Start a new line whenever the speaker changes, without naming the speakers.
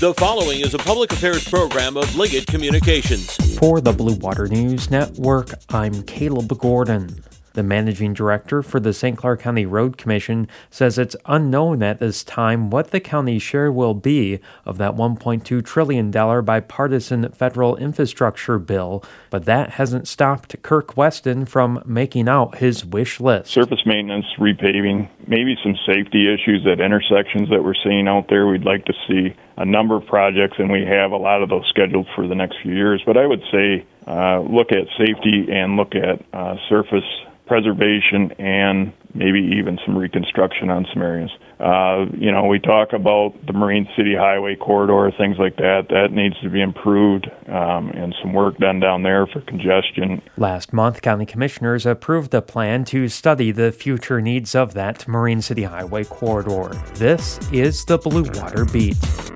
The following is a public affairs program of Liggett Communications.
For the Blue Water News Network, I'm Caleb Gordon. The managing director for the St. Clair County Road Commission says it's unknown at this time what the county's share will be of that $1.2 trillion bipartisan federal infrastructure bill, but that hasn't stopped Kirk Weston from making out his wish list.
Surface maintenance, repaving, maybe some safety issues at intersections that we're seeing out there. We'd like to see a number of projects, and we have a lot of those scheduled for the next few years. But I would say uh, look at safety and look at uh, surface preservation and maybe even some reconstruction on some areas. Uh, you know, we talk about the Marine City Highway corridor, things like that. That needs to be improved um, and some work done down there for congestion.
Last month, county commissioners approved a plan to study the future needs of that Marine City Highway corridor. This is the Blue Water Beat.